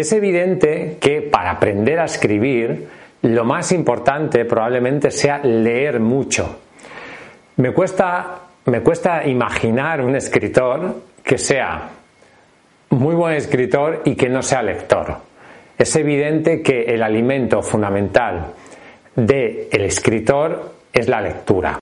Es evidente que para aprender a escribir, lo más importante probablemente sea leer mucho. Me cuesta, me cuesta imaginar un escritor que sea muy buen escritor y que no sea lector. Es evidente que el alimento fundamental del el escritor es la lectura.